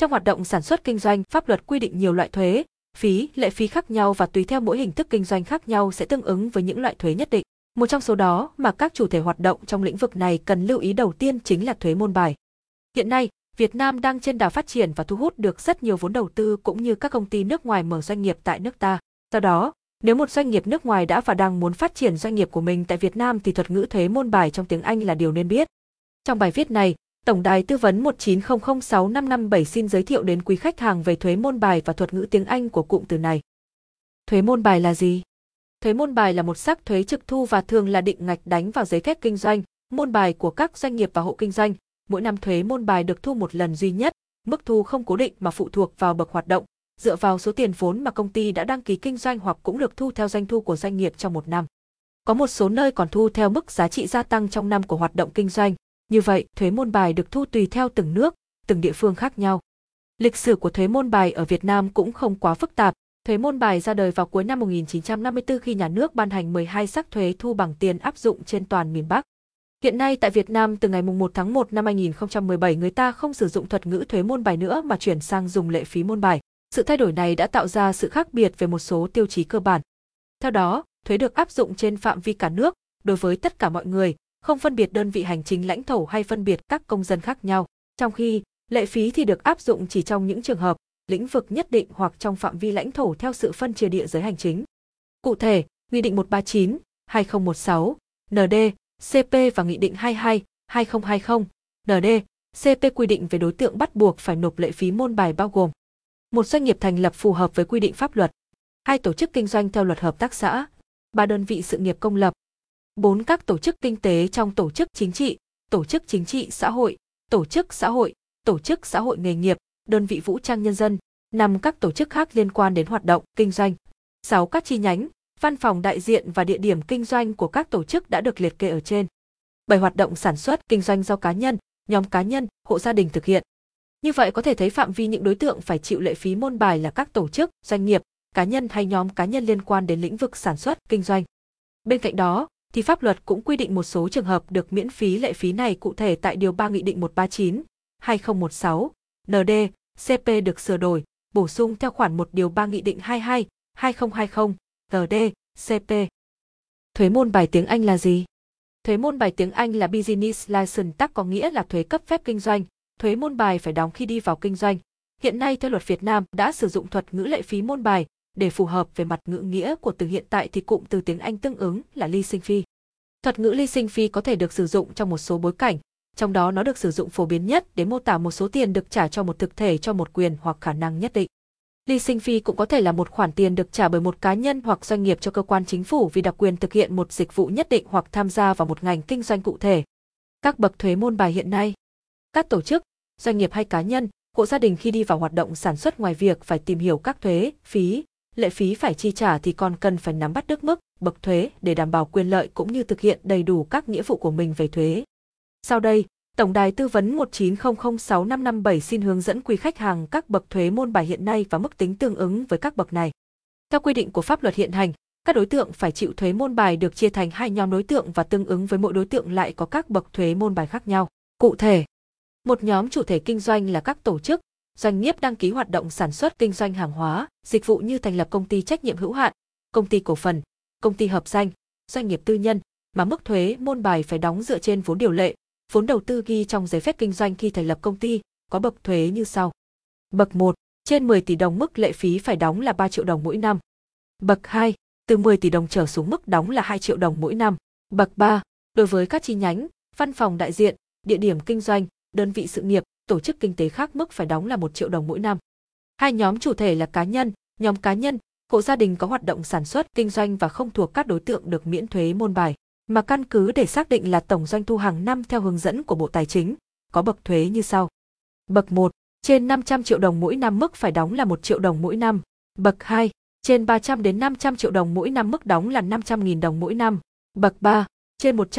Trong hoạt động sản xuất kinh doanh, pháp luật quy định nhiều loại thuế, phí, lệ phí khác nhau và tùy theo mỗi hình thức kinh doanh khác nhau sẽ tương ứng với những loại thuế nhất định. Một trong số đó mà các chủ thể hoạt động trong lĩnh vực này cần lưu ý đầu tiên chính là thuế môn bài. Hiện nay, Việt Nam đang trên đà phát triển và thu hút được rất nhiều vốn đầu tư cũng như các công ty nước ngoài mở doanh nghiệp tại nước ta. Do đó, nếu một doanh nghiệp nước ngoài đã và đang muốn phát triển doanh nghiệp của mình tại Việt Nam thì thuật ngữ thuế môn bài trong tiếng Anh là điều nên biết. Trong bài viết này, Tổng đài tư vấn 190065557 xin giới thiệu đến quý khách hàng về thuế môn bài và thuật ngữ tiếng Anh của cụm từ này. Thuế môn bài là gì? Thuế môn bài là một sắc thuế trực thu và thường là định ngạch đánh vào giấy phép kinh doanh, môn bài của các doanh nghiệp và hộ kinh doanh. Mỗi năm thuế môn bài được thu một lần duy nhất, mức thu không cố định mà phụ thuộc vào bậc hoạt động, dựa vào số tiền vốn mà công ty đã đăng ký kinh doanh hoặc cũng được thu theo doanh thu của doanh nghiệp trong một năm. Có một số nơi còn thu theo mức giá trị gia tăng trong năm của hoạt động kinh doanh, như vậy thuế môn bài được thu tùy theo từng nước, từng địa phương khác nhau. Lịch sử của thuế môn bài ở Việt Nam cũng không quá phức tạp, thuế môn bài ra đời vào cuối năm 1954 khi nhà nước ban hành 12 sắc thuế thu bằng tiền áp dụng trên toàn miền Bắc. Hiện nay tại Việt Nam từ ngày 1 tháng 1 năm 2017 người ta không sử dụng thuật ngữ thuế môn bài nữa mà chuyển sang dùng lệ phí môn bài. Sự thay đổi này đã tạo ra sự khác biệt về một số tiêu chí cơ bản. Theo đó, thuế được áp dụng trên phạm vi cả nước, đối với tất cả mọi người, không phân biệt đơn vị hành chính lãnh thổ hay phân biệt các công dân khác nhau. Trong khi, lệ phí thì được áp dụng chỉ trong những trường hợp, lĩnh vực nhất định hoặc trong phạm vi lãnh thổ theo sự phân chia địa giới hành chính. Cụ thể, Nghị định 139, 2016, ND, CP và Nghị định 22, 2020, ND, CP quy định về đối tượng bắt buộc phải nộp lệ phí môn bài bao gồm một doanh nghiệp thành lập phù hợp với quy định pháp luật, hai tổ chức kinh doanh theo luật hợp tác xã, ba đơn vị sự nghiệp công lập, bốn các tổ chức kinh tế trong tổ chức chính trị, tổ chức chính trị xã hội, tổ chức xã hội, tổ chức xã hội nghề nghiệp, đơn vị vũ trang nhân dân, năm các tổ chức khác liên quan đến hoạt động kinh doanh, sáu các chi nhánh, văn phòng đại diện và địa điểm kinh doanh của các tổ chức đã được liệt kê ở trên. bảy hoạt động sản xuất kinh doanh do cá nhân, nhóm cá nhân, hộ gia đình thực hiện. Như vậy có thể thấy phạm vi những đối tượng phải chịu lệ phí môn bài là các tổ chức, doanh nghiệp, cá nhân hay nhóm cá nhân liên quan đến lĩnh vực sản xuất, kinh doanh. Bên cạnh đó, thì pháp luật cũng quy định một số trường hợp được miễn phí lệ phí này cụ thể tại điều 3 Nghị định 139 2016 ND CP được sửa đổi, bổ sung theo khoản 1 điều 3 Nghị định 22 2020 ND CP. Thuế môn bài tiếng Anh là gì? Thuế môn bài tiếng Anh là Business License tắc có nghĩa là thuế cấp phép kinh doanh, thuế môn bài phải đóng khi đi vào kinh doanh. Hiện nay theo luật Việt Nam đã sử dụng thuật ngữ lệ phí môn bài để phù hợp về mặt ngữ nghĩa của từ hiện tại thì cụm từ tiếng Anh tương ứng là leasing fee. Thuật ngữ leasing fee có thể được sử dụng trong một số bối cảnh, trong đó nó được sử dụng phổ biến nhất để mô tả một số tiền được trả cho một thực thể cho một quyền hoặc khả năng nhất định. Leasing fee cũng có thể là một khoản tiền được trả bởi một cá nhân hoặc doanh nghiệp cho cơ quan chính phủ vì đặc quyền thực hiện một dịch vụ nhất định hoặc tham gia vào một ngành kinh doanh cụ thể. Các bậc thuế môn bài hiện nay. Các tổ chức, doanh nghiệp hay cá nhân, hộ gia đình khi đi vào hoạt động sản xuất ngoài việc phải tìm hiểu các thuế, phí, lệ phí phải chi trả thì còn cần phải nắm bắt được mức, bậc thuế để đảm bảo quyền lợi cũng như thực hiện đầy đủ các nghĩa vụ của mình về thuế. Sau đây, Tổng đài tư vấn 190065557 xin hướng dẫn quý khách hàng các bậc thuế môn bài hiện nay và mức tính tương ứng với các bậc này. Theo quy định của pháp luật hiện hành, các đối tượng phải chịu thuế môn bài được chia thành hai nhóm đối tượng và tương ứng với mỗi đối tượng lại có các bậc thuế môn bài khác nhau. Cụ thể, một nhóm chủ thể kinh doanh là các tổ chức, doanh nghiệp đăng ký hoạt động sản xuất kinh doanh hàng hóa, dịch vụ như thành lập công ty trách nhiệm hữu hạn, công ty cổ phần, công ty hợp danh, doanh nghiệp tư nhân, mà mức thuế môn bài phải đóng dựa trên vốn điều lệ, vốn đầu tư ghi trong giấy phép kinh doanh khi thành lập công ty, có bậc thuế như sau. Bậc 1, trên 10 tỷ đồng mức lệ phí phải đóng là 3 triệu đồng mỗi năm. Bậc 2, từ 10 tỷ đồng trở xuống mức đóng là 2 triệu đồng mỗi năm. Bậc 3, đối với các chi nhánh, văn phòng đại diện, địa điểm kinh doanh, đơn vị sự nghiệp, tổ chức kinh tế khác mức phải đóng là 1 triệu đồng mỗi năm. Hai nhóm chủ thể là cá nhân, nhóm cá nhân, hộ gia đình có hoạt động sản xuất, kinh doanh và không thuộc các đối tượng được miễn thuế môn bài, mà căn cứ để xác định là tổng doanh thu hàng năm theo hướng dẫn của Bộ Tài chính, có bậc thuế như sau. Bậc 1, trên 500 triệu đồng mỗi năm mức phải đóng là 1 triệu đồng mỗi năm. Bậc 2, trên 300 đến 500 triệu đồng mỗi năm mức đóng là 500.000 đồng mỗi năm. Bậc 3, trên 100